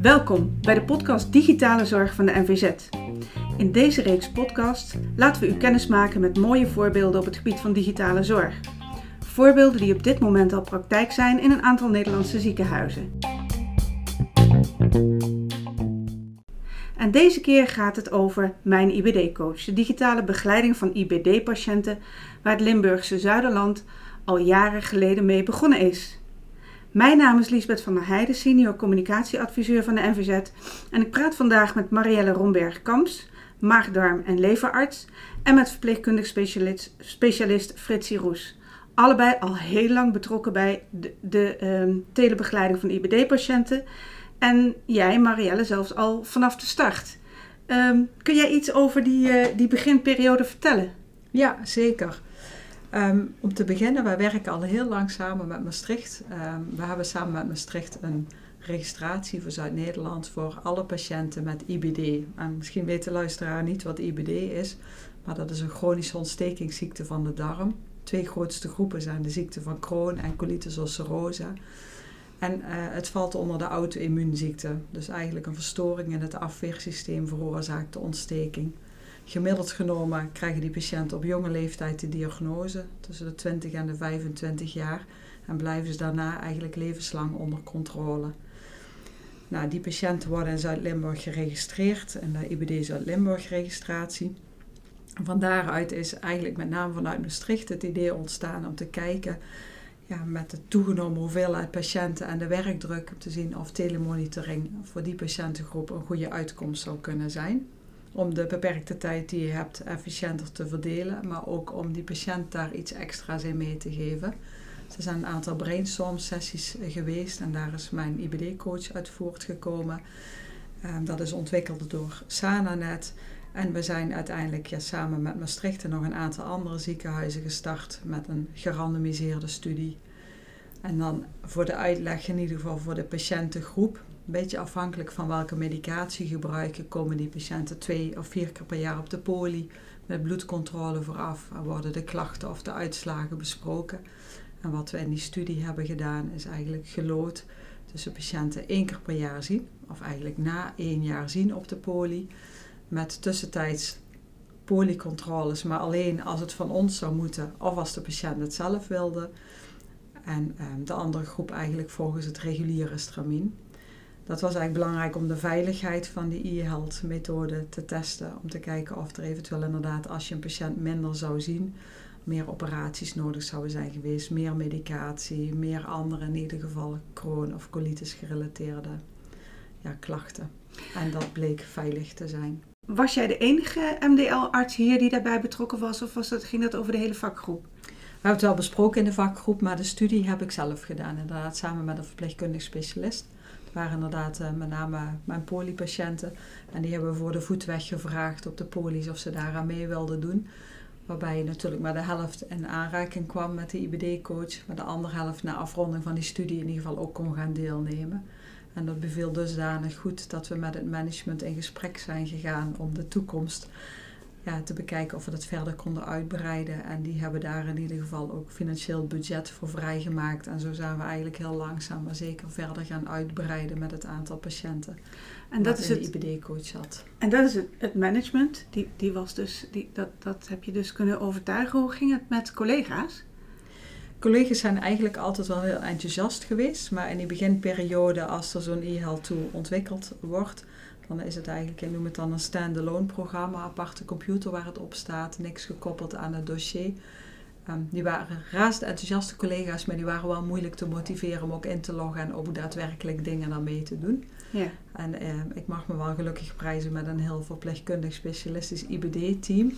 Welkom bij de podcast Digitale Zorg van de NVZ. In deze reeks podcast laten we u kennis maken met mooie voorbeelden op het gebied van digitale zorg. Voorbeelden die op dit moment al praktijk zijn in een aantal Nederlandse ziekenhuizen. En deze keer gaat het over Mijn IBD-coach, de digitale begeleiding van IBD-patiënten, waar het Limburgse Zuiderland al jaren geleden mee begonnen is. Mijn naam is Liesbeth van der Heijden, senior communicatieadviseur van de NVZ. En ik praat vandaag met Marielle Romberg-Kamps, maagdarm- en leverarts. En met verpleegkundig specialist, specialist Fritsie Roes. Allebei al heel lang betrokken bij de, de ehm, telebegeleiding van IBD-patiënten. En jij, Marielle, zelfs al vanaf de start. Ehm, kun jij iets over die, eh, die beginperiode vertellen? Ja, zeker. Ehm, om te beginnen, wij werken al heel lang samen met Maastricht. Um, we hebben samen met Maastricht een registratie voor Zuid-Nederland voor alle patiënten met IBD. En misschien weet de luisteraar niet wat IBD is, maar dat is een chronische ontstekingsziekte van de darm. Twee grootste groepen zijn de ziekte van Crohn en colitis ulcerosa. En uh, het valt onder de auto-immuunziekte, dus eigenlijk een verstoring in het afweersysteem veroorzaakt de ontsteking. Gemiddeld genomen krijgen die patiënten op jonge leeftijd de diagnose, tussen de 20 en de 25 jaar, en blijven ze daarna eigenlijk levenslang onder controle. Nou, die patiënten worden in Zuid-Limburg geregistreerd in de IBD Zuid-Limburg registratie. Van daaruit is eigenlijk met name vanuit Maastricht het idee ontstaan om te kijken ja, met de toegenomen hoeveelheid patiënten en de werkdruk om te zien of telemonitoring voor die patiëntengroep een goede uitkomst zou kunnen zijn om de beperkte tijd die je hebt efficiënter te verdelen, maar ook om die patiënt daar iets extra's in mee te geven. Er zijn een aantal brainstorm sessies geweest en daar is mijn IBD-coach uit voortgekomen. Ehm, dat is ontwikkeld door SanaNet. En we zijn uiteindelijk ja, samen met Maastricht en nog een aantal andere ziekenhuizen gestart met een gerandomiseerde studie. En dan voor de uitleg, in ieder geval voor de patiëntengroep, een beetje afhankelijk van welke medicatie gebruiken, komen die patiënten twee of vier keer per jaar op de poli met bloedcontrole vooraf. En worden de klachten of de uitslagen besproken. En wat we in die studie hebben gedaan is eigenlijk gelood tussen patiënten één keer per jaar zien, of eigenlijk na één jaar zien op de poli, met tussentijds polycontroles, maar alleen als het van ons zou moeten of als de patiënt het zelf wilde. En um, de andere groep eigenlijk volgens het reguliere stramien. Dat was eigenlijk belangrijk om de veiligheid van die e-health methode te testen. Om te kijken of er eventueel inderdaad, als je een patiënt minder zou zien, meer operaties nodig zouden zijn geweest. Meer medicatie, meer andere in ieder geval Crohn of colitis gerelateerde ja, klachten. En dat bleek veilig te zijn. Was jij de enige MDL-arts hier die daarbij betrokken was of was dat, ging dat over de hele vakgroep? We hebben het wel besproken in de vakgroep, maar de studie heb ik zelf gedaan. Inderdaad, samen met een verpleegkundig specialist waren inderdaad uh, met name mijn polypatiënten. En die hebben we voor de voetweg gevraagd op de polies of ze daaraan mee wilden doen. Waarbij je natuurlijk maar de helft in aanraking kwam met de IBD-coach. Maar de andere helft na afronding van die studie in ieder geval ook kon gaan deelnemen. En dat beviel dusdanig goed dat we met het management in gesprek zijn gegaan om de toekomst ja, te bekijken of we dat verder konden uitbreiden. En die hebben daar in ieder geval ook financieel budget voor vrijgemaakt. En zo zijn we eigenlijk heel langzaam maar zeker verder gaan uitbreiden met het aantal patiënten. En dat is het IBD-coach had. En dat is het, het, management. Die, die was dus, die, dat, dat heb je dus kunnen overtuigen. Hoe ging het met collega's? Collega's zijn eigenlijk altijd wel heel enthousiast geweest. Maar in die beginperiode, als er zo'n e-health tool ontwikkeld wordt, dan is het eigenlijk, ik noem het dan een standalone programma, aparte computer waar het op staat, niks gekoppeld aan het dossier. Um, die waren razend enthousiaste collega's, maar die waren wel moeilijk te motiveren om ook in te loggen en ook daadwerkelijk dingen daarmee te doen. Ja. En eh, ik mag me wel gelukkig prijzen met een heel verpleegkundig specialistisch IBD-team.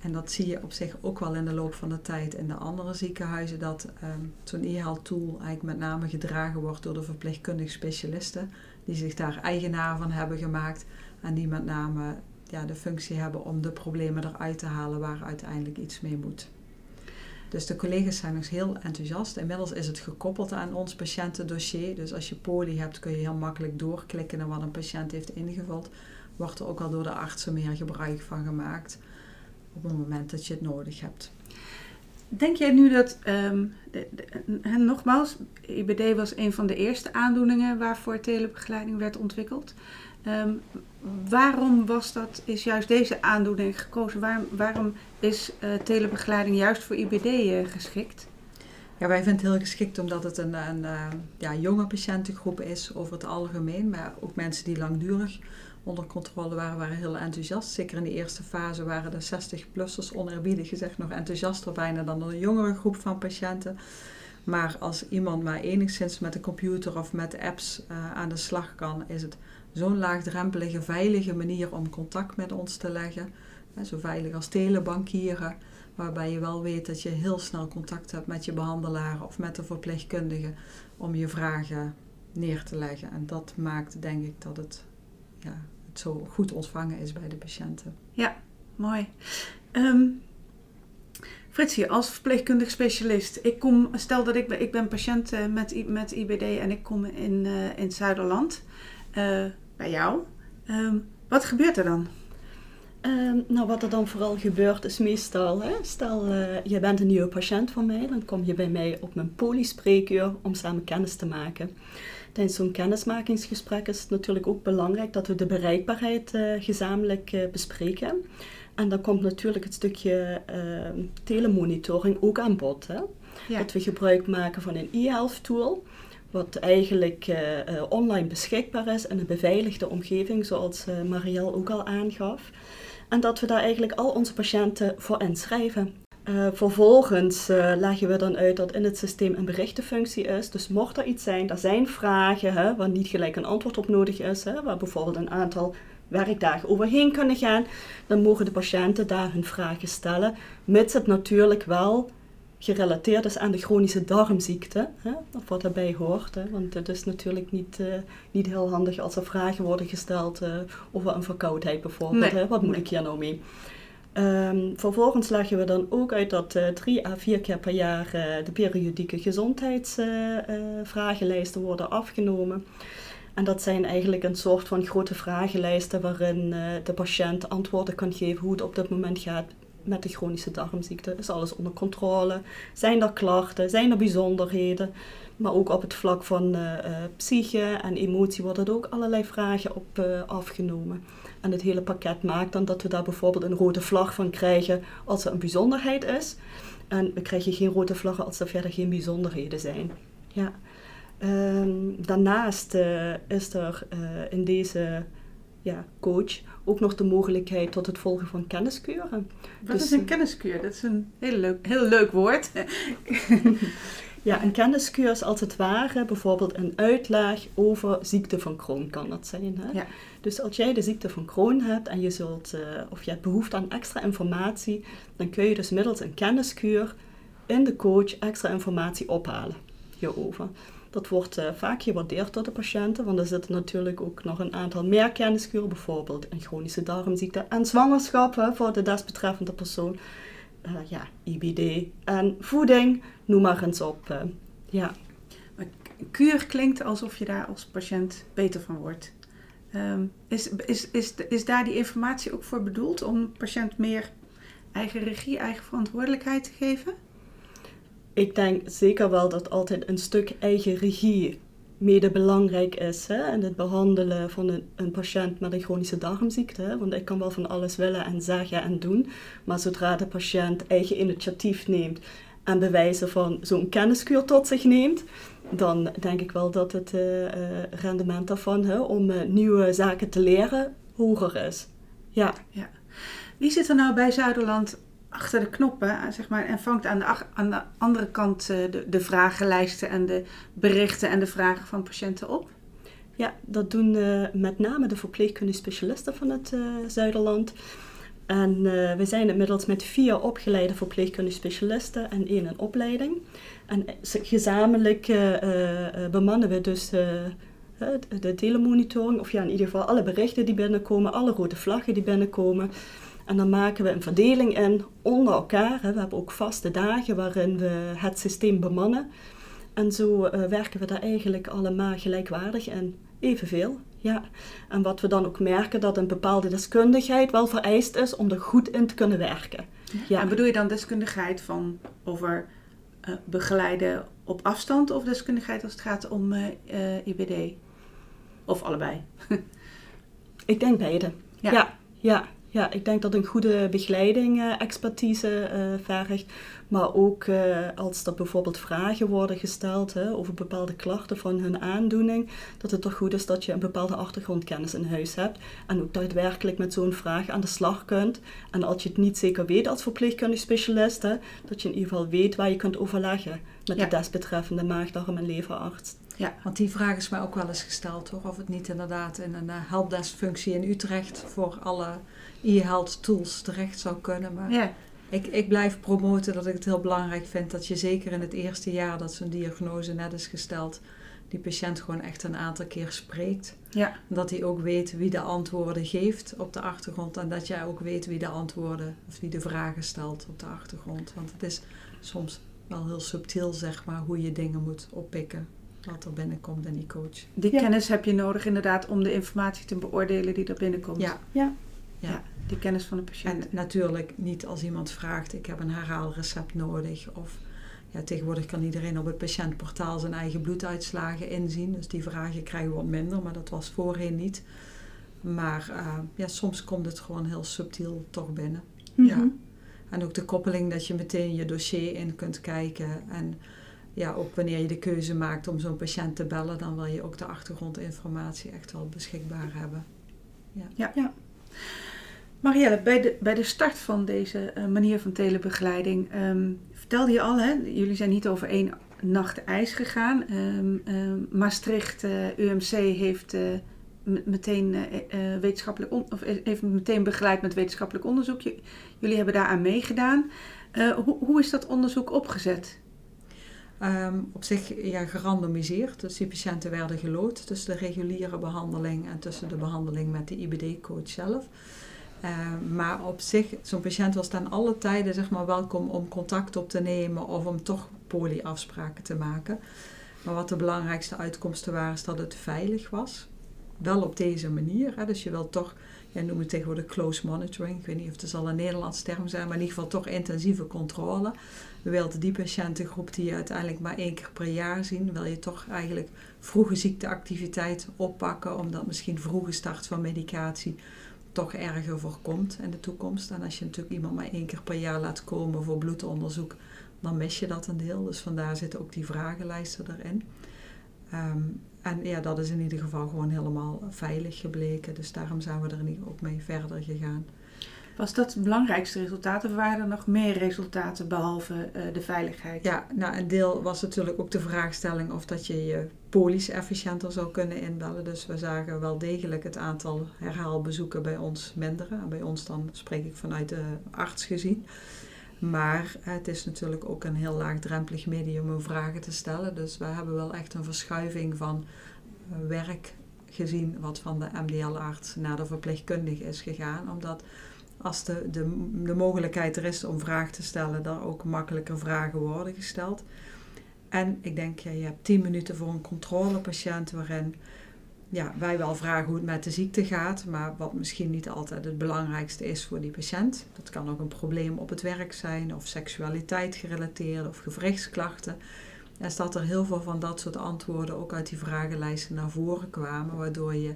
En dat zie je op zich ook wel in de loop van de tijd in de andere ziekenhuizen, dat um, zo'n e-health-tool eigenlijk met name gedragen wordt door de verpleegkundig specialisten die zich daar eigenaar van hebben gemaakt en die met name ja, de functie hebben om de problemen eruit te halen waar uiteindelijk iets mee moet. Dus de collega's zijn dus heel enthousiast. Inmiddels is het gekoppeld aan ons patiëntendossier. Dus als je poli hebt, kun je heel makkelijk doorklikken naar wat een patiënt heeft ingevuld. Wordt er ook al door de artsen meer gebruik van gemaakt op het moment dat je het nodig hebt. Denk jij nu dat, um, de, de, nogmaals, IBD was een van de eerste aandoeningen waarvoor telebegeleiding werd ontwikkeld. Um, waarom was dat, is juist deze aandoening gekozen? Waarom, is uh, telebegeleiding juist voor IBD eh, geschikt? Ja, wij vinden het heel geschikt omdat het een, een uh, ja, jonge patiëntengroep is over het algemeen. Maar ook mensen die langdurig onder controle waren, waren heel enthousiast. Zeker in de eerste fase waren de 60-plussers oneerbiedig gezegd nog enthousiaster bijna dan een jongere groep van patiënten. Maar als iemand maar enigszins met de computer of met apps uh, aan de slag kan, is het zo'n laagdrempelige, veilige manier om contact met ons te leggen. Zo veilig als telebankieren, waarbij je wel weet dat je heel snel contact hebt met je behandelaar of met de verpleegkundige om je vragen neer te leggen. En dat maakt denk ik dat het, ja, het zo goed ontvangen is bij de patiënten. Ja, mooi. Um, Fritsie, als verpleegkundig specialist, ik kom, stel dat ik ben, ik ben patiënt uh, met, met IBD en ik kom in, uh, in het Zuiderland. Uh, bij jou. Um, wat gebeurt er dan? Um, nou, wat er dan vooral gebeurt is meestal, hè, stel uh, je bent een nieuwe patiënt van mij, dan kom je bij mij op mijn polyspreekuur om samen kennis te maken. Tijdens zo'n kennismakingsgesprek is het natuurlijk ook belangrijk dat we de bereikbaarheid uh, gezamenlijk uh, bespreken. En dan komt natuurlijk het stukje ehm, telemonitoring ook aan bod. Hè? Ja. Dat we gebruik maken van een e-health tool wat eigenlijk uh, online beschikbaar is in een beveiligde omgeving, zoals uh, Marielle ook al aangaf. En dat we daar eigenlijk al onze patiënten voor inschrijven. vervolgens leggen we dan uit dat in het systeem een berichtenfunctie is. Dus mocht er iets zijn, er zijn vragen hè, waar niet gelijk een antwoord op nodig is, hè, waar bijvoorbeeld een aantal werkdagen overheen kunnen gaan, dan mogen de patiënten daar hun vragen stellen, mits het natuurlijk wel gerelateerd is aan de chronische darmziekte, hè, of wat daarbij hoort. Hè, want het is natuurlijk niet, uh, niet heel handig als er vragen worden gesteld uh, over een verkoudheid bijvoorbeeld. Nee. Hè, wat moet nee. ik hier nou mee? Um, vervolgens leggen we dan ook uit dat uh, drie à vier keer per jaar de periodieke gezondheidsvragenlijsten worden afgenomen. En dat zijn eigenlijk een soort van grote vragenlijsten waarin de patiënt antwoorden kan geven hoe het op dit moment gaat met de chronische darmziekte. Is alles onder controle? Zijn er klachten? Zijn er bijzonderheden? Maar ook op het vlak van uh, psyche en emotie worden er ook allerlei vragen op uh, afgenomen. En het hele pakket maakt dan dat we daar bijvoorbeeld een rode vlag van krijgen als er een bijzonderheid is. En we krijgen geen rode vlaggen als er verder geen bijzonderheden zijn. Ja. Um, daarnaast is er in deze ja, coach ook nog de mogelijkheid tot het volgen van kenniskuren. Wat dus, is een kenniskuur? Dat is een heel leuk, heel leuk woord. ja, een kenniskuur is als het ware bijvoorbeeld een uitlaag over ziekte van Crohn kan dat zijn. Hè? Ja. Dus als jij de ziekte van Crohn hebt en je zult, uh, of je hebt behoefte aan extra informatie, dan kun je dus middels een kenniskuur in de coach extra informatie ophalen hierover. Dat wordt uh, vaak gewaardeerd door de patiënten, want er zitten natuurlijk ook nog een aantal meer kenniskuren, bijvoorbeeld een chronische darmziekte en zwangerschap voor de desbetreffende persoon. Uh, ja, IBD en voeding, noem maar eens op. Uh, ja. Maar kuur klinkt alsof je daar als patiënt beter van wordt. Um, is, is, is, is daar die informatie ook voor bedoeld om patiënt meer eigen regie, eigen verantwoordelijkheid te geven? Ik denk zeker wel dat altijd een stuk eigen regie mede belangrijk is. Hè? En het behandelen van een, een, patiënt met een chronische darmziekte. Want ik kan wel van alles willen en zeggen en doen. Maar zodra de patiënt eigen initiatief neemt en bewijzen van zo'n kenniskuur tot zich neemt, dan denk ik wel dat het uh, uh, rendement daarvan hè, om uh, nieuwe zaken te leren hoger is. Ja. ja. Wie zit er nou bij Zuiderland achter de knoppen zeg maar, en vangt aan de, andere kant eh, de, de vragenlijsten en de berichten en de vragen van patiënten op? Ja, dat doen uh, met name de verpleegkundige specialisten van het uh, Zuiderland. En we zijn inmiddels met vier opgeleide verpleegkundige specialisten en één in opleiding. En gezamenlijk bemannen we dus de telemonitoring, of ja, in ieder geval alle berichten die binnenkomen, alle rode vlaggen die binnenkomen. En dan maken we een verdeling in onder elkaar. Hè. We hebben ook vaste dagen waarin we het systeem bemannen. En zo uh, werken we daar eigenlijk allemaal gelijkwaardig en evenveel. ja. En wat we dan ook merken, dat een bepaalde deskundigheid wel vereist is om er goed in te kunnen werken. Ja. En bedoel je dan deskundigheid van over eh, begeleiden op afstand of deskundigheid als het gaat om eh, eh, IBD? Of allebei? Ik denk beide. Ja. Ja, ja, ja. ik denk dat een goede begeleiding eh, expertise eh, vergt. Maar ook eh, als er bijvoorbeeld vragen worden gesteld hè, over bepaalde klachten van hun aandoening, dat het toch goed is dat je een bepaalde achtergrondkennis in huis hebt. En ook daadwerkelijk met zo'n vraag aan de slag kunt. En als je het niet zeker weet als verpleegkundig specialist, hè, dat je in ieder geval weet waar je kunt overleggen met Ja. de desbetreffende maag, darm en leverarts. Ja. Want die vraag is mij ook wel eens gesteld hoor. Of het niet inderdaad in een helpdesk-functie in Utrecht voor alle e-health tools terecht zou kunnen. Maar Ja. ik, ik blijf promoten dat ik het heel belangrijk vind dat je zeker in het eerste jaar dat zo'n diagnose net is gesteld, die patiënt gewoon echt een aantal keer spreekt. Ja. Dat hij ook weet wie de antwoorden geeft op de achtergrond. En dat jij ook weet wie de antwoorden of wie de vragen stelt op de achtergrond. Want het is soms wel heel subtiel, zeg maar, hoe je dingen moet oppikken. Wat er binnenkomt in die coach. Die Ja. kennis heb je nodig inderdaad om de informatie te beoordelen die er binnenkomt. Ja. Ja. Ja, die kennis van de En patiënt. natuurlijk niet als iemand vraagt, ik heb een herhaalrecept nodig. Of ja, tegenwoordig kan iedereen op het patiëntportaal zijn eigen bloeduitslagen inzien. Dus die vragen krijgen we wat minder, maar dat was voorheen niet. Maar eh, ja, soms komt het gewoon heel subtiel toch binnen. Ja. Mhm. En ook de koppeling dat je meteen je dossier in kunt kijken. En ja, ook wanneer je de keuze maakt om zo'n patiënt te bellen, dan wil je ook de achtergrondinformatie echt wel beschikbaar hebben. Marielle, bij de, bij de start van deze eh, manier van telebegeleiding ehm, vertelde je al, hè, jullie zijn niet over één nacht ijs gegaan. Ehm, ehm, Maastricht eh, UMC heeft eh, meteen wetenschappelijk of heeft meteen begeleid met wetenschappelijk onderzoek. Jullie hebben daaraan meegedaan. Eh, hoe, is dat onderzoek opgezet? Op zich ja, gerandomiseerd. Dus die patiënten werden gelood tussen de reguliere behandeling en tussen de behandeling met de IBD-coach zelf. Ehm, maar op zich, zo'n patiënt was ten alle tijden zeg maar, welkom om contact op te nemen of om toch polyafspraken te maken. Maar wat de belangrijkste uitkomsten waren, is dat het veilig was. Wel op deze manier. Hè. Dus je wilt toch, jij noemt het tegenwoordig close monitoring. Ik weet niet of het zal een Nederlands term zijn, maar in ieder geval toch intensieve controle. We wilden die patiëntengroep die je uiteindelijk maar één keer per jaar zien, wil je toch eigenlijk vroege ziekteactiviteit oppakken, omdat misschien vroege start van medicatie toch erger voorkomt in de toekomst. En als je natuurlijk iemand maar één keer per jaar laat komen voor bloedonderzoek, dan mis je dat een deel. Dus vandaar zitten ook die vragenlijsten erin. Ehm, en ja, dat is in ieder geval gewoon helemaal veilig gebleken. Dus daarom zijn we er geval ook mee verder gegaan. Was dat het belangrijkste resultaat of waren er nog meer resultaten behalve eh, de veiligheid? Ja, nou een deel was natuurlijk ook de vraagstelling of dat je je polies efficiënter zou kunnen inbellen. Dus we zagen wel degelijk het aantal herhaalbezoeken bij ons minderen. En bij ons dan spreek ik vanuit de arts gezien. Maar het is natuurlijk ook een heel laagdrempelig medium om vragen te stellen. Dus we hebben wel echt een verschuiving van eh, werk gezien wat van de MDL-arts naar de verpleegkundige is gegaan. Omdat als de, de, de mogelijkheid er is om vragen te stellen, dan ook makkelijker vragen worden gesteld. En ik denk, ja, je hebt 10 minuten voor een controlepatiënt waarin ja, wij wel vragen hoe het met de ziekte gaat, maar wat misschien niet altijd het belangrijkste is voor die patiënt. Dat kan ook een probleem op het werk zijn, of seksualiteit gerelateerd, of gewrichtsklachten. En dat er heel veel van dat soort antwoorden ook uit die vragenlijsten naar voren kwamen, waardoor je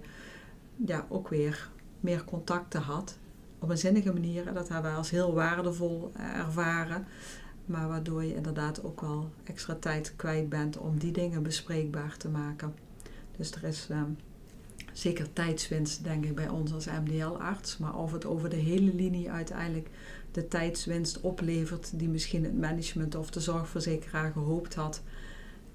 ja, ook weer meer contacten had op een zinnige manier. Dat hebben wij als heel waardevol eh, ervaren. Maar waardoor je inderdaad ook wel extra tijd kwijt bent om die dingen bespreekbaar te maken. Dus er is ehm, zeker tijdswinst, denk ik, bij ons als MDL-arts. Maar of het over de hele linie uiteindelijk de tijdswinst oplevert die misschien het management of de zorgverzekeraar gehoopt had,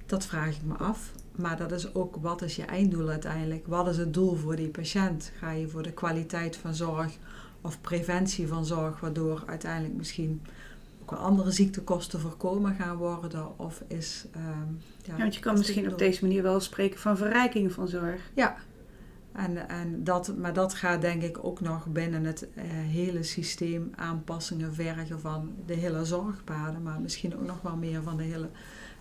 dat vraag ik me af. Maar dat is ook, wat is je einddoel uiteindelijk? Wat is het doel voor die patiënt? Ga je voor de kwaliteit van zorg of preventie van zorg, waardoor uiteindelijk misschien ook wel andere ziektekosten voorkomen gaan worden? Of is. ehm, Ja, want je kan is misschien op deze manier wel spreken van verrijking van zorg. Ja, en, en dat, maar dat gaat denk ik ook nog binnen het eh, hele systeem aanpassingen vergen van de hele zorgpaden, maar misschien ook nog wel meer van de hele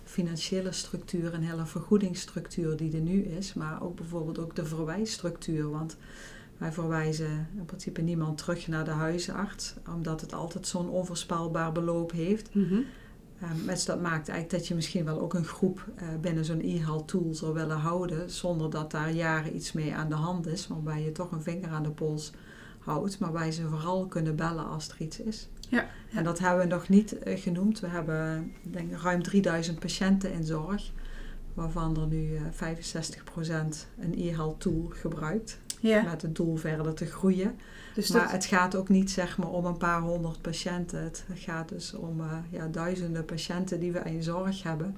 financiële structuur, een hele vergoedingsstructuur die er nu is, maar ook bijvoorbeeld ook de verwijsstructuur. Want wij verwijzen in principe niemand terug naar de huisarts, omdat het altijd zo'n onvoorspelbaar beloop heeft. Um, dus dat maakt eigenlijk dat je misschien wel ook een groep uh, binnen zo'n e-health tool zou willen houden, zonder dat daar jaren iets mee aan de hand is, waarbij je toch een vinger aan de pols houdt, maar wij ze vooral kunnen bellen als er iets is. Ja, En dat hebben we nog niet uh, genoemd. We hebben denk ik, ruim 3000 patiënten in zorg, waarvan er nu uh, 65% een e-health tool gebruikt, ja. met het doel verder te groeien. Dus maar dat, het gaat ook niet zeg maar, om een paar honderd patiënten. Het gaat dus om uh, ja, duizenden patiënten die we in zorg hebben.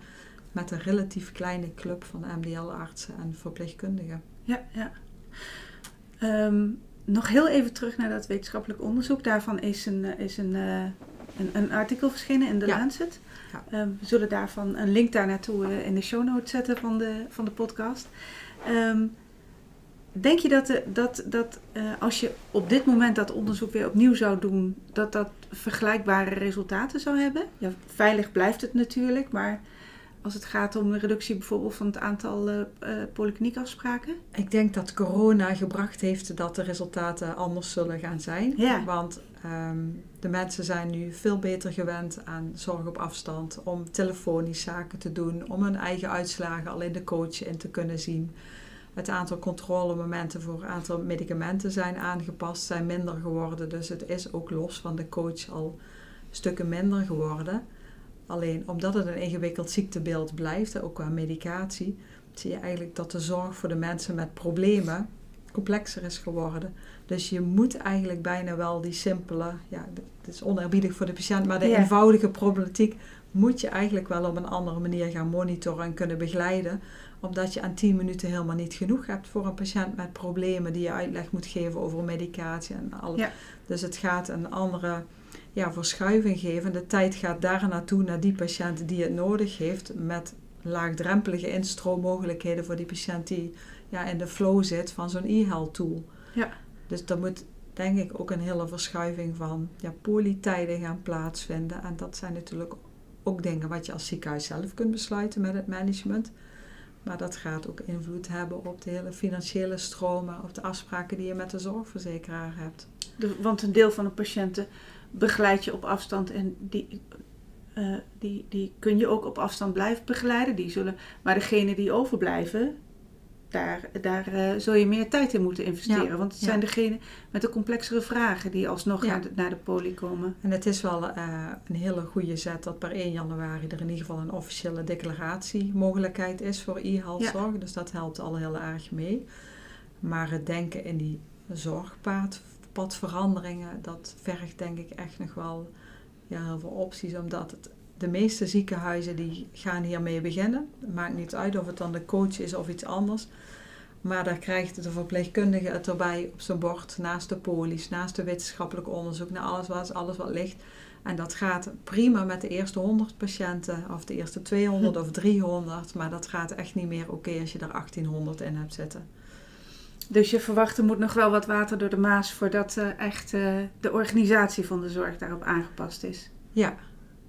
Met een relatief kleine club van MDL-artsen en verpleegkundigen. ja, ja. Ehm, nog heel even terug naar dat wetenschappelijk onderzoek. Daarvan is een, uh, is een, uh, een, een, artikel verschenen in de Ja. Lancet. Ja. Um, we zullen daarvan een link daar naartoe uh, in de show notes zetten van de, van de podcast. Um, Denk je dat, dat, dat uh, als je op dit moment dat onderzoek weer opnieuw zou doen, dat dat vergelijkbare resultaten zou hebben? Ja, veilig blijft het natuurlijk, maar als het gaat om de reductie bijvoorbeeld van het aantal uh, uh, polykliniekafspraken? Ik denk dat corona gebracht heeft dat de resultaten anders zullen gaan zijn. Ja. Want um, de mensen zijn nu veel beter gewend aan zorg op afstand, om telefonisch zaken te doen, om hun eigen uitslagen al in de coach in te kunnen zien. Het aantal controlemomenten voor het aantal medicamenten zijn aangepast, zijn minder geworden. Dus het is ook los van de coach al stukken minder geworden. Alleen omdat het een ingewikkeld ziektebeeld blijft, ook qua medicatie, zie je eigenlijk dat de zorg voor de mensen met problemen complexer is geworden. Dus je moet eigenlijk bijna wel die simpele, ja, het is oneerbiedig voor de patiënt, maar de eenvoudige problematiek moet je eigenlijk wel op een andere manier gaan monitoren en kunnen begeleiden omdat je aan 10 minuten helemaal niet genoeg hebt voor een patiënt met problemen die je uitleg moet geven over medicatie en alles. Ja. Dus het gaat een andere ja, verschuiving geven. De tijd gaat daar naartoe, naar die patiënt die het nodig heeft, met laagdrempelige instroommogelijkheden voor die patiënt die ja, in de flow zit van zo'n e-health tool. Ja. Dus er moet denk ik ook een hele verschuiving van ja, polytijden gaan plaatsvinden. En dat zijn natuurlijk ook dingen wat je als ziekenhuis zelf kunt besluiten met het management. Maar dat gaat ook invloed hebben op de hele financiële stromen, op de afspraken die je met de zorgverzekeraar hebt. De, want een deel van de patiënten begeleid je op afstand en die, uh, die, die kun je ook op afstand blijven begeleiden. Die zullen, maar degenen die overblijven, daar, daar uh, zul je meer tijd in moeten investeren. Ja, want het ja. zijn degenen met de complexere vragen die alsnog Ja. naar, de, naar de poli komen. En het is wel uh, een hele goede zet dat per 1 januari er in ieder geval een officiële declaratiemogelijkheid is voor e-health Ja. zorg. Dus dat helpt al heel erg mee. Maar het denken in die zorgpadveranderingen, dat vergt denk ik echt nog wel ja, heel veel opties. Omdat het, de meeste ziekenhuizen die gaan hiermee beginnen. Het maakt niet uit of het dan de coach is of iets anders. Maar daar krijgt de verpleegkundige het erbij op zijn bord, naast de polies, naast de wetenschappelijk onderzoek, naar alles wat, alles wat ligt. En dat gaat prima met de eerste 100 patiënten, of de eerste 200 of 300, maar dat gaat echt niet meer oké okay als je er 1800 in hebt zitten. Dus je verwacht er moet nog wel wat water door de maas voordat uh, echt uh, de organisatie van de zorg daarop aangepast is. Ja,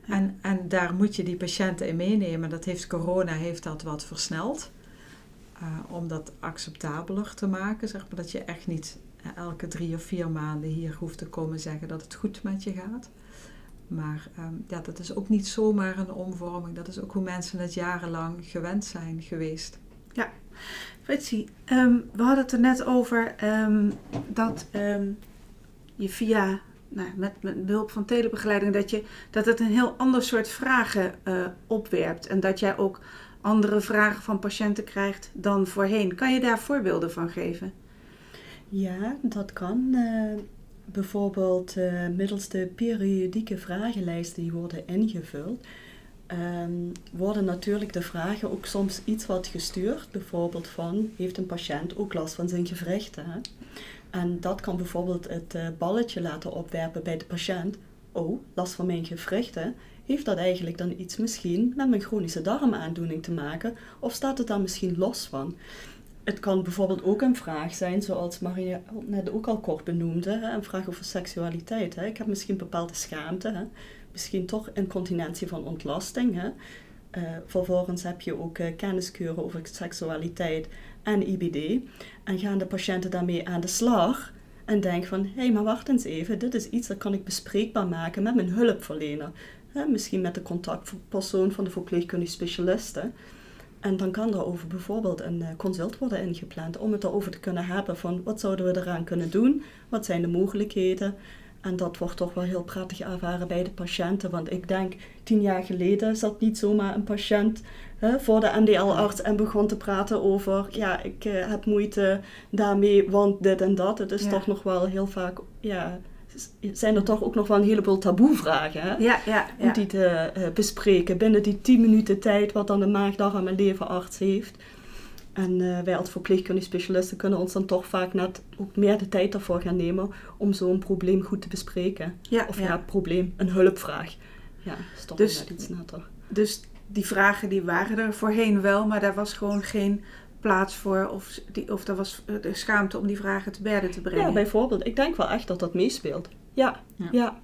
en, en daar moet je die patiënten in meenemen. Dat heeft corona heeft dat wat versneld. Uh, om dat acceptabeler te maken. Zeg maar dat je echt niet elke drie of vier maanden hier hoeft te komen zeggen dat het goed met je gaat. Maar um, ja, dat is ook niet zomaar een omvorming. Dat is ook hoe mensen het jarenlang gewend zijn geweest. Ja, Fritsie, um, we hadden het er net over um, dat je via nou, met, met behulp van telebegeleiding, dat, je, dat het een heel ander soort vragen uh, opwerpt. En dat jij ook andere vragen van patiënten krijgt dan voorheen. Kan je daar voorbeelden van geven? Ja, dat kan. Uh, bijvoorbeeld uh, middels de periodieke vragenlijsten die worden ingevuld, um, worden natuurlijk de vragen ook soms iets wat gestuurd. Bijvoorbeeld van, heeft een patiënt ook last van zijn gewrichten? En dat kan bijvoorbeeld het uh, balletje laten opwerpen bij de patiënt. Oh, last van mijn gewrichten. Heeft dat eigenlijk dan iets misschien met mijn chronische darmaandoening te maken? Of staat het daar misschien los van? Het kan bijvoorbeeld ook een vraag zijn, zoals Maria net ook al kort benoemde, een vraag over seksualiteit. Ik heb misschien bepaalde schaamte. Misschien toch incontinentie van ontlasting. Hè. Uh, vervolgens heb je ook uh, kenniskuren over seksualiteit en IBD. En gaan de patiënten daarmee aan de slag en denken van, hé, hey, maar wacht eens even, dit is iets dat kan ik bespreekbaar maken met mijn hulpverlener. misschien met de contactpersoon van de verpleegkundige specialisten. En dan kan er over bijvoorbeeld een uh, consult worden ingepland om het erover te kunnen hebben van wat zouden we eraan kunnen doen, wat zijn de mogelijkheden. En dat wordt toch wel heel prettig ervaren bij de patiënten. Want ik denk, tien jaar geleden zat niet zomaar een patiënt hè, voor de MDL-arts en begon te praten over, ja, ik uh, heb moeite daarmee, want dit en dat. Het is toch nog wel heel vaak, ja, zijn er toch ook nog wel een heleboel taboevragen. Hè? Ja, ja, Om die te uh, bespreken binnen die 10 minuten tijd wat dan de maagdarm en leverarts heeft. En uh, wij als verpleegkundige specialisten kunnen ons dan toch vaak net ook meer de tijd ervoor gaan nemen om zo'n probleem goed te bespreken. Ja, of ja, probleem, een hulpvraag. Ja, is toch dus, net iets netter. Dus die vragen die waren er voorheen wel, maar daar was gewoon geen plaats voor of, die, of er was de schaamte om die vragen te berden te brengen. Ja, bijvoorbeeld. Ik denk wel echt dat dat meespeelt. Ja, ja. ja.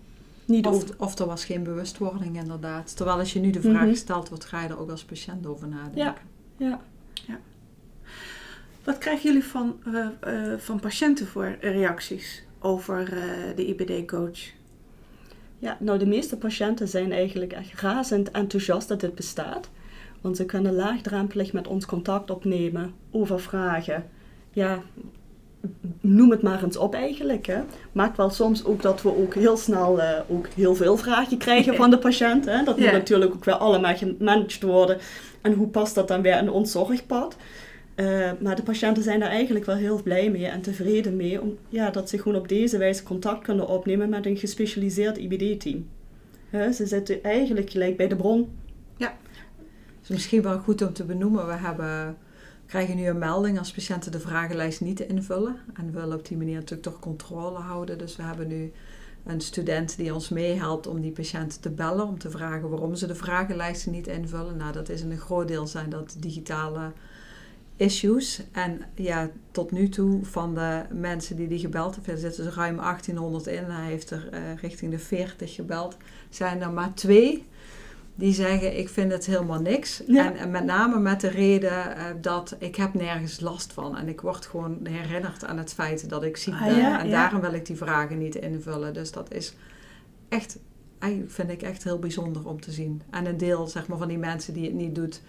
Niet of, of er was geen bewustwording inderdaad. Terwijl als je nu de vraag mm stelt, wat ga je er ook als patiënt over nadenken. Ja, ja. Wat krijgen jullie van, uh, uh, van patiënten voor reacties over uh, de IBD-coach? Ja, nou de meeste patiënten zijn eigenlijk echt razend enthousiast dat dit bestaat. Want ze kunnen laagdrempelig met ons contact opnemen over vragen. Ja, noem het maar eens op eigenlijk. Hè. Maakt wel soms ook dat we ook heel snel uh, ook heel veel vragen krijgen van de patiënt. Hè. Dat moet natuurlijk ook weer allemaal gemanaged worden. En hoe past dat dan weer in ons zorgpad? Maar de patiënten zijn daar eigenlijk wel heel blij mee en tevreden mee. Om, ja, dat ze gewoon op deze wijze contact kunnen opnemen met een gespecialiseerd IBD-team. ze zitten eigenlijk gelijk bij de bron. Ja. Is misschien wel goed om te benoemen. We hebben, krijgen nu een melding als patiënten de vragenlijst niet invullen. En willen op die manier natuurlijk toch controle houden. Dus we hebben nu een student die ons meehelpt om die patiënten te bellen. Om te vragen waarom ze de vragenlijsten niet invullen. Nou, dat is in een groot deel zijn dat digitale issues. En ja, tot nu toe van de mensen die die gebeld hebben, er zitten er ruim 1800 in. Hij heeft er uh, richting de 40 gebeld. Zijn er maar twee die zeggen ik vind het helemaal niks. En, en, met name met de reden uh, dat ik heb nergens last van. En ik word gewoon herinnerd aan het feit dat ik ziek ah, ben. en daarom wil ik die vragen niet invullen. Dus dat is echt, vind ik echt heel bijzonder om te zien. En een deel zeg maar, van die mensen die het niet doet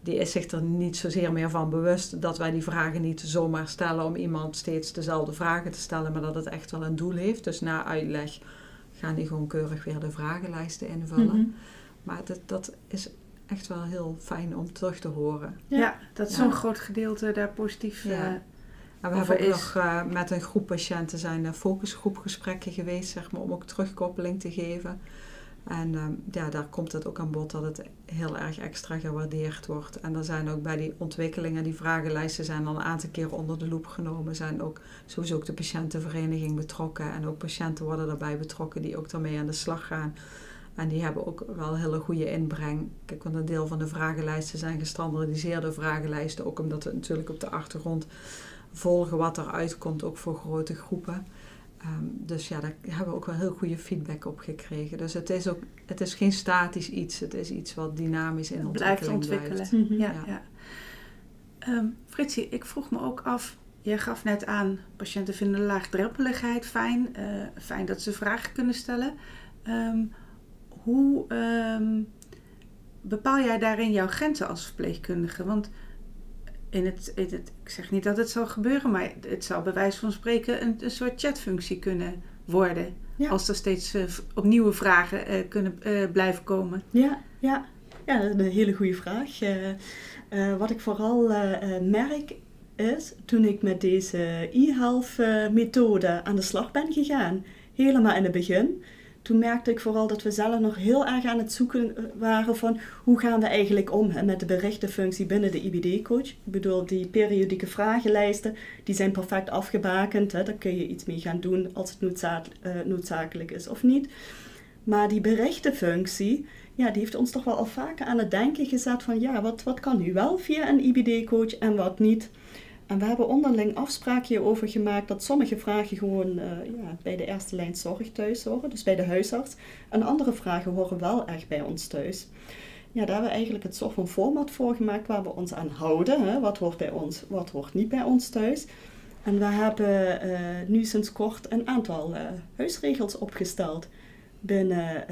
die is zich er niet zozeer meer van bewust dat wij die vragen niet zomaar stellen om iemand steeds dezelfde vragen te stellen, maar dat het echt wel een doel heeft. Dus na uitleg gaan die gewoon keurig weer de vragenlijsten invullen. Mhm. Maar dat, dat is echt wel heel fijn om terug te horen. Ja, dat zo'n groot gedeelte daar positief ja. Uh, en we hebben ook nog uh, met een groep patiënten zijn focusgroepgesprekken geweest, zeg maar, om ook terugkoppeling te geven. En ehm, ja, daar komt het ook aan bod dat het heel erg extra gewaardeerd wordt. En er zijn ook bij die ontwikkelingen, die vragenlijsten zijn al een aantal keer onder de loep genomen. Zijn ook sowieso ook de patiëntenvereniging betrokken. En ook patiënten worden daarbij betrokken die ook daarmee aan de slag gaan. En die hebben ook wel hele goede inbreng. Kijk, want een deel van de vragenlijsten zijn gestandardiseerde vragenlijsten. Ook omdat we natuurlijk op de achtergrond volgen wat eruit komt, ook voor grote groepen. Ehm, dus ja, daar hebben we ook wel heel goede feedback op gekregen. Dus het is ook, het is geen statisch iets, het is iets wat dynamisch in ontwikkeling blijft. ontwikkelen. Blijft. Mhm. Ja, ja. Um, Fritsie, ik vroeg me ook af, jij gaf net aan, patiënten vinden laagdrempeligheid fijn, uh, fijn dat ze vragen kunnen stellen. Um, hoe bepaal jij daarin jouw grenzen als verpleegkundige? Want in het, het, ik zeg niet dat het zal gebeuren, maar het zou bij wijze van spreken een, een soort chatfunctie kunnen worden. Als er steeds uh, opnieuw vragen uh, kunnen uh, blijven komen. Ja, ja. ja, dat is een hele goede vraag. wat ik vooral merk is, toen ik met deze e-health methode aan de slag ben gegaan, helemaal in het begin, toen merkte ik vooral dat we zelf nog heel erg aan het zoeken eh, waren van hoe gaan we eigenlijk om met de berichtenfunctie binnen de IBD-coach. Ik bedoel, die periodieke vragenlijsten, die zijn perfect afgebakend. Hè, daar kun je iets mee gaan doen als het eh, noodzakelijk is of niet. Maar die berichtenfunctie, ja, die heeft ons toch wel al vaker aan het denken gezet van ja, wat, wat kan nu wel via een IBD-coach en wat niet. En we hebben onderling afspraken hierover gemaakt dat sommige vragen gewoon uh, ja, bij de eerste lijn zorg thuis horen, dus bij de huisarts. En andere vragen horen wel echt bij ons thuis. ja, daar hebben we eigenlijk het soort van format voor gemaakt waar we ons aan houden. Hè? Wat hoort bij ons, wat hoort niet bij ons thuis. En we hebben uh, nu sinds kort een aantal uh, huisregels opgesteld binnen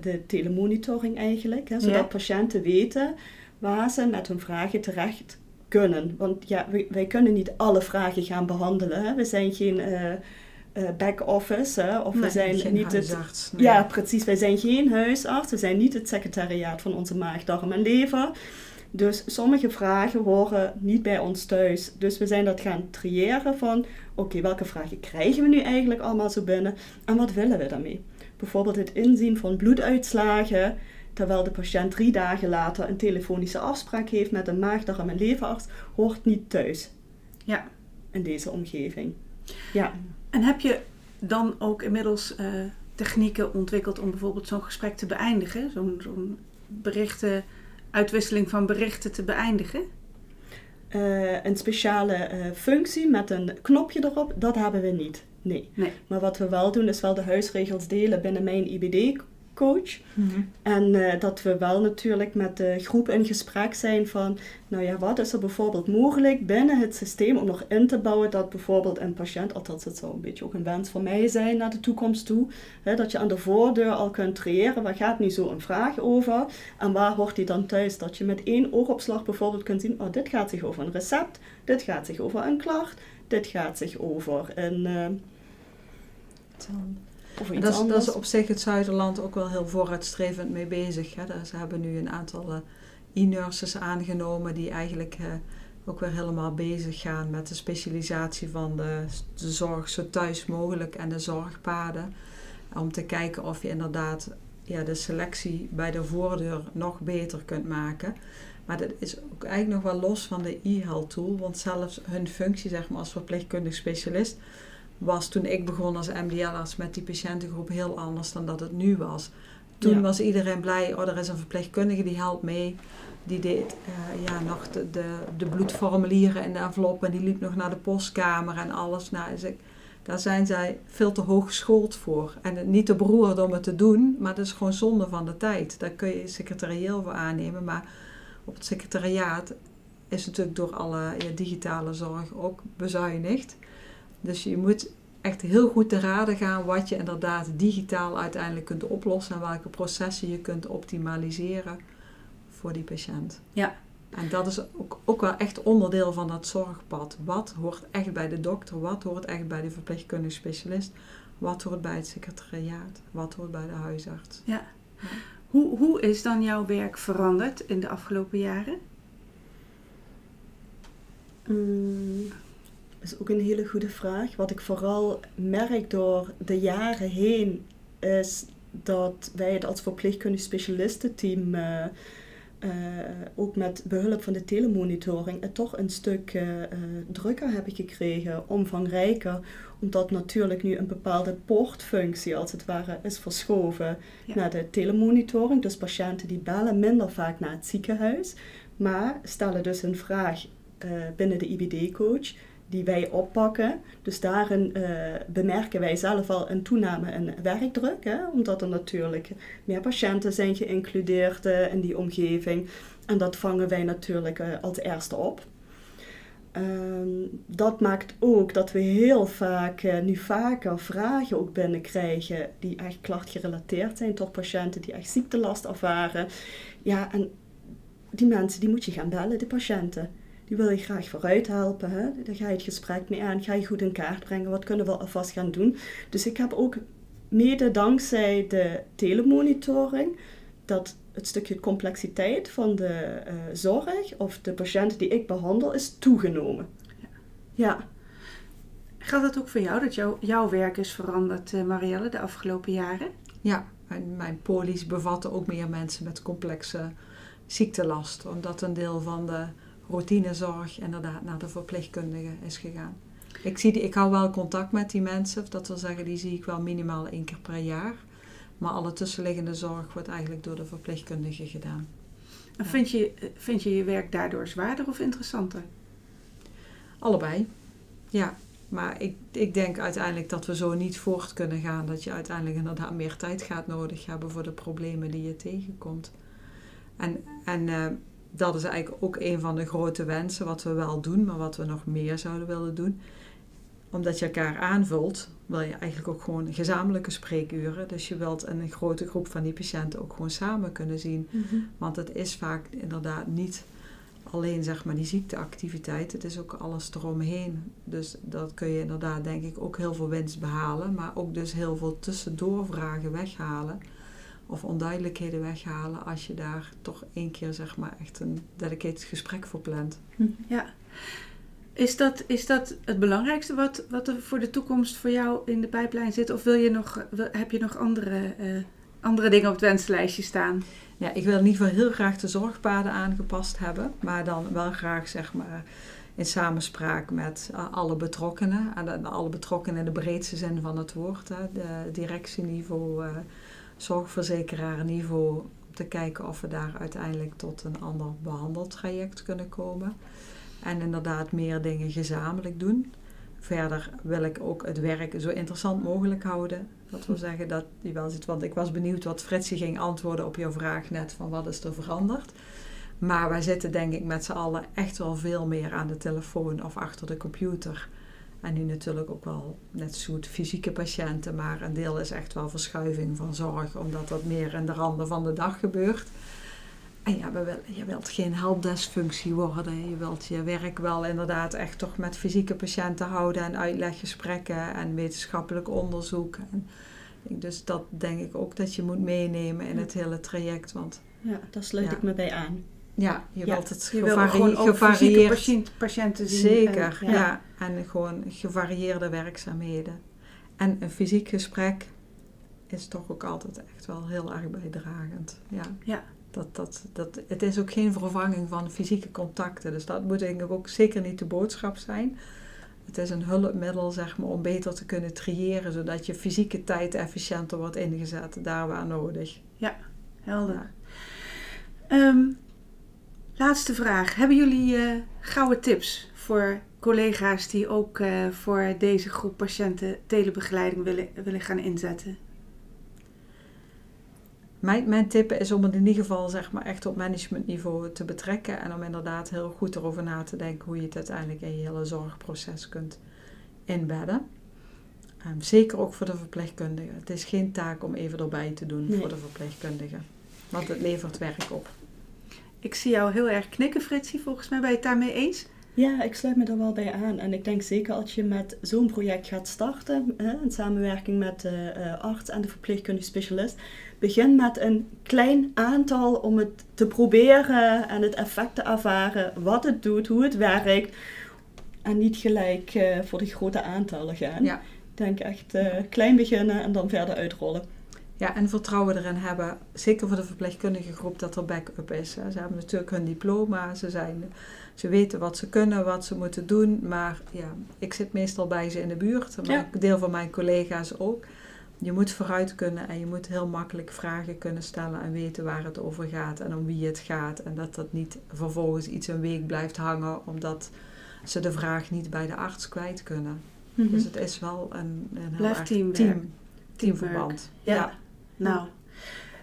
de telemonitoring eigenlijk. Hè? Zodat ja. patiënten weten waar ze met hun vragen terecht kunnen. Want ja, wij, wij kunnen niet alle vragen gaan behandelen. Hè? We zijn geen uh, back-office. Hè? Of nee, we zijn geen niet het. huisarts, nee. Ja, precies. Wij zijn geen huisarts. We zijn niet het secretariaat van onze maag, darm en lever. Dus sommige vragen horen niet bij ons thuis. Dus we zijn dat gaan triëren van... Oké, welke vragen krijgen we nu eigenlijk allemaal zo binnen? En wat willen we daarmee? Bijvoorbeeld het inzien van bloeduitslagen... terwijl de patiënt drie dagen later een telefonische afspraak heeft... met een maag, darm en leverarts... hoort niet thuis. Ja. In deze omgeving. Ja. En heb je dan ook inmiddels uh, technieken ontwikkeld om bijvoorbeeld zo'n gesprek te beëindigen? Zo'n berichten, uitwisseling van berichten te beëindigen? Uh, een speciale uh, functie met een knopje erop, dat hebben we niet. Nee. nee. Maar wat we wel doen, is wel de huisregels delen binnen mijn IBD coach. Mm -hmm. En uh, dat we wel natuurlijk met de groep in gesprek zijn van, nou ja, wat is er bijvoorbeeld mogelijk binnen het systeem om nog in te bouwen dat bijvoorbeeld een patiënt, althans het zou een beetje ook een wens van mij zijn naar de toekomst toe, hè, dat je aan de voordeur al kunt creëren, waar gaat nu zo een vraag over en waar hoort die dan thuis? Dat je met één oogopslag bijvoorbeeld kunt zien, oh dit gaat zich over een recept, dit gaat zich over een klacht, dit gaat zich over een... Uh, dat, is, dat is op zich het Zuiderland ook wel heel vooruitstrevend mee bezig. Hè? Ze hebben nu een aantal uh, e-nurses aangenomen die eigenlijk uh, ook weer helemaal bezig gaan met de specialisatie van de, de zorg zo thuis mogelijk en de zorgpaden. Om te kijken of je inderdaad ja, de selectie bij de voordeur nog beter kunt maken. Maar dat is ook eigenlijk nog wel los van de e-health tool, want zelfs hun functie zeg maar, als verpleegkundig specialist was toen ik begon als MDL-arts met die patiëntengroep heel anders dan dat het nu was. Toen ja. was iedereen blij, oh er is een verpleegkundige die helpt mee. Die deed uh, ja, nog de, de, de, bloedformulieren in de envelop en die liep nog naar de postkamer en alles. Nou, dus ik, daar zijn zij veel te hoog geschoold voor. En niet te beroerd om het te doen, maar dat is gewoon zonde van de tijd. Daar kun je secretarieel voor aannemen, maar op het secretariaat is natuurlijk door alle ja, digitale zorg ook bezuinigd. Dus je moet echt heel goed te raden gaan wat je inderdaad digitaal uiteindelijk kunt oplossen en welke processen je kunt optimaliseren voor die patiënt. Ja. En dat is ook, ook wel echt onderdeel van dat zorgpad. Wat hoort echt bij de dokter? Wat hoort echt bij de verpleegkundige specialist? Wat hoort bij het secretariaat? Wat hoort bij de huisarts? Ja. ja. Hoe, hoe is dan jouw werk veranderd in de afgelopen jaren? Mm is ook een hele goede vraag. Wat ik vooral merk door de jaren heen is dat wij het als verpleegkundig specialistenteam uh, uh, ook met behulp van de telemonitoring het toch een stuk uh, drukker hebben gekregen, omvangrijker, omdat natuurlijk nu een bepaalde poortfunctie als het ware is verschoven ja. naar de telemonitoring. Dus patiënten die bellen minder vaak naar het ziekenhuis, maar stellen dus een vraag binnen de IBD-coach die wij oppakken. Dus daarin uh, bemerken wij zelf al een toename in werkdruk, hè, omdat er natuurlijk meer patiënten zijn geïncludeerd uh, in die omgeving. En dat vangen wij natuurlijk uh, als eerste op. Um, dat maakt ook dat we heel vaak, nu vaker vragen ook binnenkrijgen die echt klachtgerelateerd zijn tot patiënten die echt ziektelast ervaren. Ja, en die mensen die moet je gaan bellen, de patiënten die wil je graag vooruit helpen. Hè? Daar ga je het gesprek mee aan, ga je goed in kaart brengen, wat kunnen we alvast gaan doen. Dus ik heb ook mede dankzij de telemonitoring dat het stukje complexiteit van de uh, zorg of de patiënten die ik behandel is toegenomen. Ja. ja. Gaat dat ook voor jou, dat jou, jouw werk is veranderd, uh, Marielle, de afgelopen jaren? Ja, mijn, mijn polies bevatten ook meer mensen met complexe ziektelast, omdat een deel van de routinezorg inderdaad naar de verpleegkundige is gegaan. Ik, zie die, ik hou wel contact met die mensen, dat wil zeggen, die zie ik wel minimaal één keer per jaar. Maar alle tussenliggende zorg wordt eigenlijk door de verpleegkundige gedaan. En ja. vind, je, vind je je werk daardoor zwaarder of interessanter? Allebei, ja. Maar ik, ik denk uiteindelijk dat we zo niet voort kunnen gaan. Dat je uiteindelijk inderdaad meer tijd gaat nodig hebben voor de problemen die je tegenkomt. En, en uh, dat is eigenlijk ook een van de grote wensen wat we wel doen, maar wat we nog meer zouden willen doen. Omdat je elkaar aanvult, wil je eigenlijk ook gewoon gezamenlijke spreekuren. Dus je wilt een grote groep van die patiënten ook gewoon samen kunnen zien. Mhm. Want het is vaak inderdaad niet alleen zeg maar die ziekteactiviteit, het is ook alles eromheen. Dus dat kun je inderdaad denk ik ook heel veel winst behalen, maar ook dus heel veel tussendoorvragen weghalen of onduidelijkheden weghalen als je daar toch één keer zeg maar echt een dedicated gesprek voor plant. Ja. Is dat, is dat het belangrijkste wat, wat er voor de toekomst voor jou in de pijplijn zit? Of wil je nog, wil- heb je nog andere, eh, andere dingen op het wenslijstje staan? Ja, ik wil in ieder geval heel graag de zorgpaden aangepast hebben, maar dan wel graag zeg maar in samenspraak met eh, alle betrokkenen. En de- alle betrokkenen in de breedste zin van het woord. Hè. De directieniveau, eh zorgverzekeraarniveau. Om te kijken of we daar uiteindelijk tot een ander behandeltraject kunnen komen. En inderdaad meer dingen gezamenlijk doen. Verder wil ik ook het werk zo interessant mogelijk houden. Dat wil zeggen dat je wel ziet, want ik was benieuwd wat Fritsie ging antwoorden op jouw vraag net van wat is er veranderd. Maar wij zitten denk ik met z'n allen echt wel veel meer aan de telefoon of achter de computer. En nu natuurlijk ook wel net zo goed fysieke patiënten, maar een deel is echt wel verschuiving van zorg, omdat dat meer in de randen van de dag gebeurt. En ja, je wilt geen helpdesk-functie worden. Je wilt je werk wel inderdaad echt toch met fysieke patiënten houden en uitleggesprekken en wetenschappelijk onderzoek. En dus dat denk ik ook dat je moet meenemen in het hele traject. Want Ja, daar sluit Ja. ik me bij aan. Ja, je Ja, wilt het Je gevarie- gevarieerd. patiënt- patiënten zien. Zeker, En- ja. En gewoon gevarieerde werkzaamheden. En een fysiek gesprek is toch ook altijd echt wel heel erg bijdragend. Ja. Ja. Dat, dat, dat, het is ook geen vervanging van fysieke contacten. Dus dat moet denk ik ook zeker niet de boodschap zijn. Het is een hulpmiddel zeg maar, om beter te kunnen triëren, zodat je fysieke tijd efficiënter wordt ingezet, daar waar nodig. Helder. Ja. Ehm, laatste vraag. Hebben jullie eh, gouden tips voor collega's die ook eh, voor deze groep patiënten telebegeleiding willen, willen gaan inzetten? Mijn, mijn tip is om het in ieder geval zeg maar, echt op managementniveau te betrekken en om inderdaad heel goed erover na te denken hoe je het uiteindelijk in je hele zorgproces kunt inbedden. Ehm, zeker ook voor de verpleegkundigen. Het is geen taak om even erbij te doen Nee. voor de verpleegkundigen, want het levert werk op. Ik zie jou heel erg knikken, Fritsie. Volgens mij ben je het daarmee eens. Ja, ik sluit me er wel bij aan. En ik denk zeker als je met zo'n project gaat starten, hè, in samenwerking met de eh, arts en de verpleegkundig specialist, begin met een klein aantal om het te proberen en het effect te ervaren, wat het doet, hoe het werkt. En niet gelijk eh, voor de grote aantallen gaan. Ja. Ik denk echt eh, klein beginnen en dan verder uitrollen. Ja, en vertrouwen erin hebben, zeker voor de verpleegkundige groep, dat er backup is. hè. Ze hebben natuurlijk hun diploma, ze, zijn, ze weten wat ze kunnen, wat ze moeten doen. Maar ja, ik zit meestal bij ze in de buurt, maar Ja. een deel van mijn collega's ook. Je moet vooruit kunnen en je moet heel makkelijk vragen kunnen stellen en weten waar het over gaat en om wie het gaat. En dat dat niet vervolgens iets een week blijft hangen omdat ze de vraag niet bij de arts kwijt kunnen. Dus het is wel een, een heel erg team, teamverband. Ja. Nou,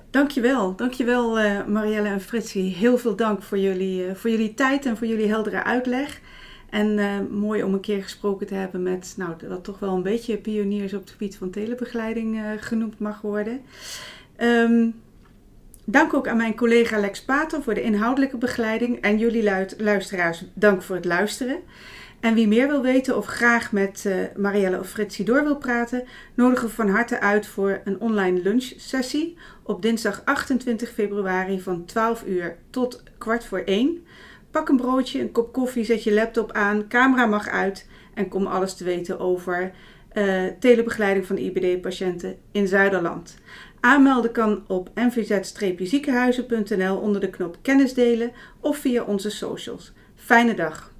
dankjewel. Dankjewel eh Marielle en Fritsie. Heel veel dank voor jullie, eh, voor jullie tijd en voor jullie heldere uitleg. En eh, mooi om een keer gesproken te hebben met, nou, wat toch wel een beetje pioniers op het gebied van telebegeleiding genoemd mag worden. Ehm, dank ook aan mijn collega Lex Pater voor de inhoudelijke begeleiding. En jullie luisteraars, dank voor het luisteren. En wie meer wil weten of graag met eh, Marielle of Fritsie door wil praten, nodigen we van harte uit voor een online lunchsessie op dinsdag 28 februari van 12 uur tot kwart voor 1. Pak een broodje, een kop koffie, zet je laptop aan, camera mag uit en kom alles te weten over eh, telebegeleiding van IBD-patiënten in Zuiderland. Aanmelden kan op nvz-ziekenhuizen.nl onder de knop kennis delen of via onze socials. Fijne dag!